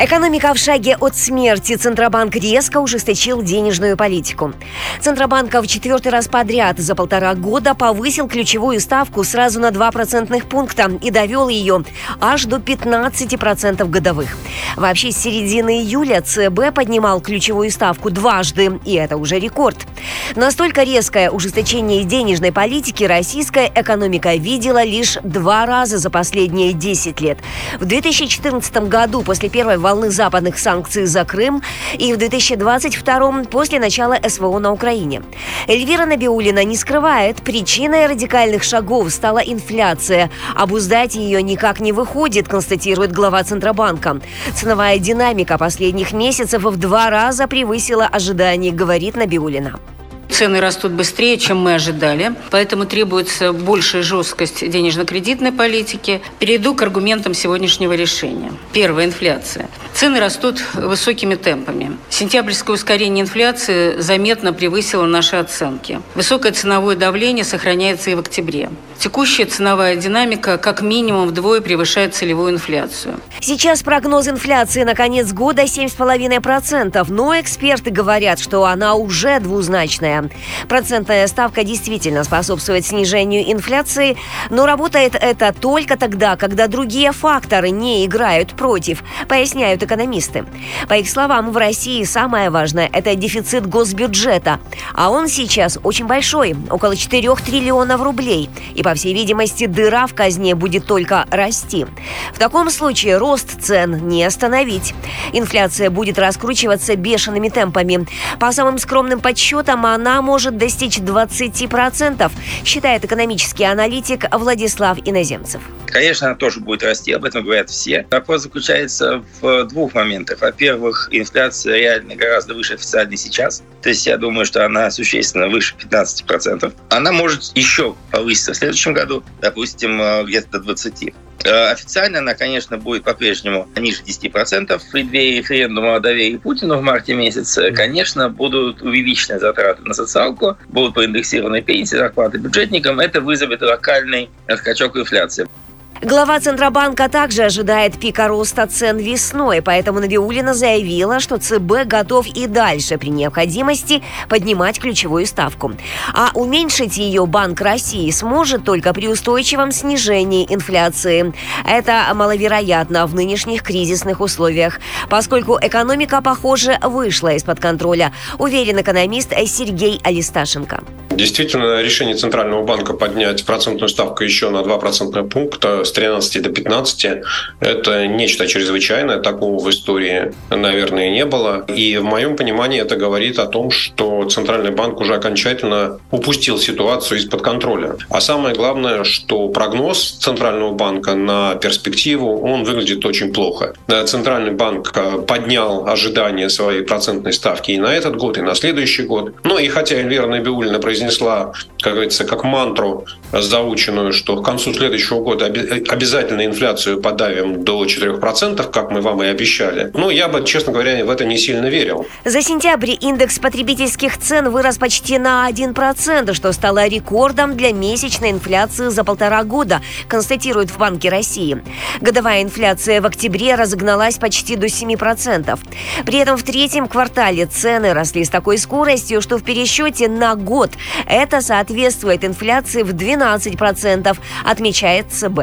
Экономика в шаге от смерти. Центробанк резко ужесточил денежную политику. Центробанк в четвертый раз подряд за полтора года повысил ключевую ставку сразу на 2 процентных пункта и довел ее аж до 15% годовых. Вообще, с середины июля ЦБ поднимал ключевую ставку дважды, и это уже рекорд. Настолько резкое ужесточение денежной политики российская экономика видела лишь два раза за последние 10 лет. В 2014 году после первой волны западных санкций за Крым и в 2022 после начала СВО на Украине. Эльвира Набиулина не скрывает, причиной радикальных шагов стала инфляция. Обуздать ее никак не выходит, констатирует глава Центробанка. Ценовая динамика последних месяцев в два раза превысила ожидания, говорит Набиулина. Цены растут быстрее, чем мы ожидали, поэтому требуется большая жесткость денежно-кредитной политики. Перейду к аргументам сегодняшнего решения. Первое – инфляция. Цены растут высокими темпами. Сентябрьское ускорение инфляции заметно превысило наши оценки. Высокое ценовое давление сохраняется и в октябре. Текущая ценовая динамика как минимум вдвое превышает целевую инфляцию. Сейчас прогноз инфляции на конец года 7,5%, но эксперты говорят, что она уже двузначная. Процентная ставка действительно способствует снижению инфляции, но работает это только тогда, когда другие факторы не играют против, поясняют экономисты. По их словам, в России самое важное – это дефицит госбюджета, а он сейчас очень большой – около 4 триллионов рублей. И, по всей видимости, дыра в казне будет только расти. В таком случае рост цен не остановить. Инфляция будет раскручиваться бешеными темпами. По самым скромным подсчетам, она она может достичь 20%, считает экономический аналитик Владислав Иноземцев. Конечно, она тоже будет расти, об этом говорят все. Вопрос заключается в двух моментах. Во-первых, инфляция реально гораздо выше официальной сейчас. То есть я думаю, что она существенно выше 15%. Она может еще повыситься в следующем году, допустим, э, где-то до 20%. Э, официально она, конечно, будет по-прежнему ниже 10%. В преддверии референдума о доверии Путину в марте месяце, конечно, будут увеличены затраты на социалку, будут проиндексированы пенсии, зарплаты бюджетникам. Это вызовет локальный скачок инфляции. Глава Центробанка также ожидает пика роста цен весной, поэтому Навиулина заявила, что ЦБ готов и дальше при необходимости поднимать ключевую ставку. А уменьшить ее Банк России сможет только при устойчивом снижении инфляции. Это маловероятно в нынешних кризисных условиях, поскольку экономика, похоже, вышла из-под контроля, уверен экономист Сергей Алисташенко. Действительно, решение Центрального банка поднять процентную ставку еще на 2 процентных пункта с 13 до 15 – это нечто чрезвычайное. Такого в истории, наверное, не было. И в моем понимании это говорит о том, что Центральный банк уже окончательно упустил ситуацию из-под контроля. А самое главное, что прогноз Центрального банка на перспективу, он выглядит очень плохо. Центральный банк э, поднял ожидания своей процентной ставки и на этот год, и на следующий год. Ну и хотя Эльвира Набиулина произнесла произнесла, как говорится, как мантру заученную, что к концу следующего года обязательно инфляцию подавим до 4%, как мы вам и обещали. Но я бы, честно говоря, в это не сильно верил. За сентябрь индекс потребительских цен вырос почти на 1%, что стало рекордом для месячной инфляции за полтора года, констатируют в Банке России. Годовая инфляция в октябре разогналась почти до 7%. При этом в третьем квартале цены росли с такой скоростью, что в пересчете на год это соответствует инфляции в 12%, отмечает ЦБ.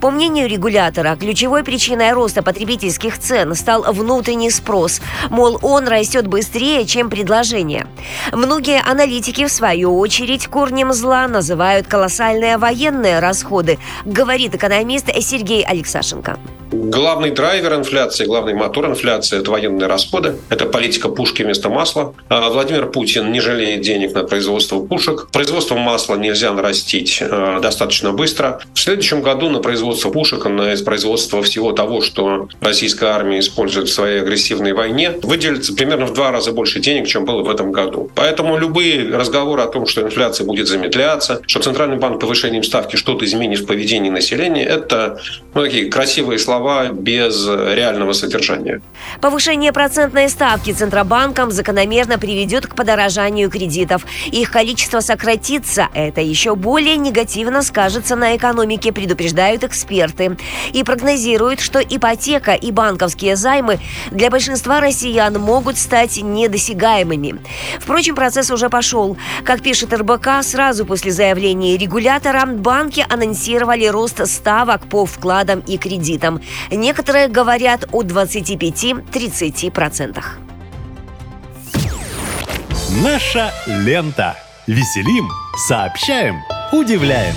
По мнению регулятора, ключевой причиной роста потребительских цен стал внутренний спрос. Мол, он растет быстрее, чем предложение. Многие аналитики, в свою очередь, корнем зла называют колоссальные военные расходы, говорит экономист Сергей Алексашенко. Главный драйвер инфляции, главный мотор инфляции – это военные расходы, это политика пушки вместо масла. А Владимир Путин не жалеет денег на производство пушек. Производство масла нельзя нарастить э, достаточно быстро. В следующем году на производство пушек, на производство всего того, что российская армия использует в своей агрессивной войне, выделится примерно в два раза больше денег, чем было в этом году. Поэтому любые разговоры о том, что инфляция будет замедляться, что Центральный банк повышением ставки что-то изменит в поведении населения, это ну, такие красивые слова слова без реального содержания. Повышение процентной ставки Центробанком закономерно приведет к подорожанию кредитов. Их количество сократится. Это еще более негативно скажется на экономике, предупреждают эксперты. И прогнозируют, что ипотека и банковские займы для большинства россиян могут стать недосягаемыми. Впрочем, процесс уже пошел. Как пишет РБК, сразу после заявления регулятора банки анонсировали рост ставок по вкладам и кредитам. Некоторые говорят о 25-30%. Наша лента. Веселим, сообщаем, удивляем.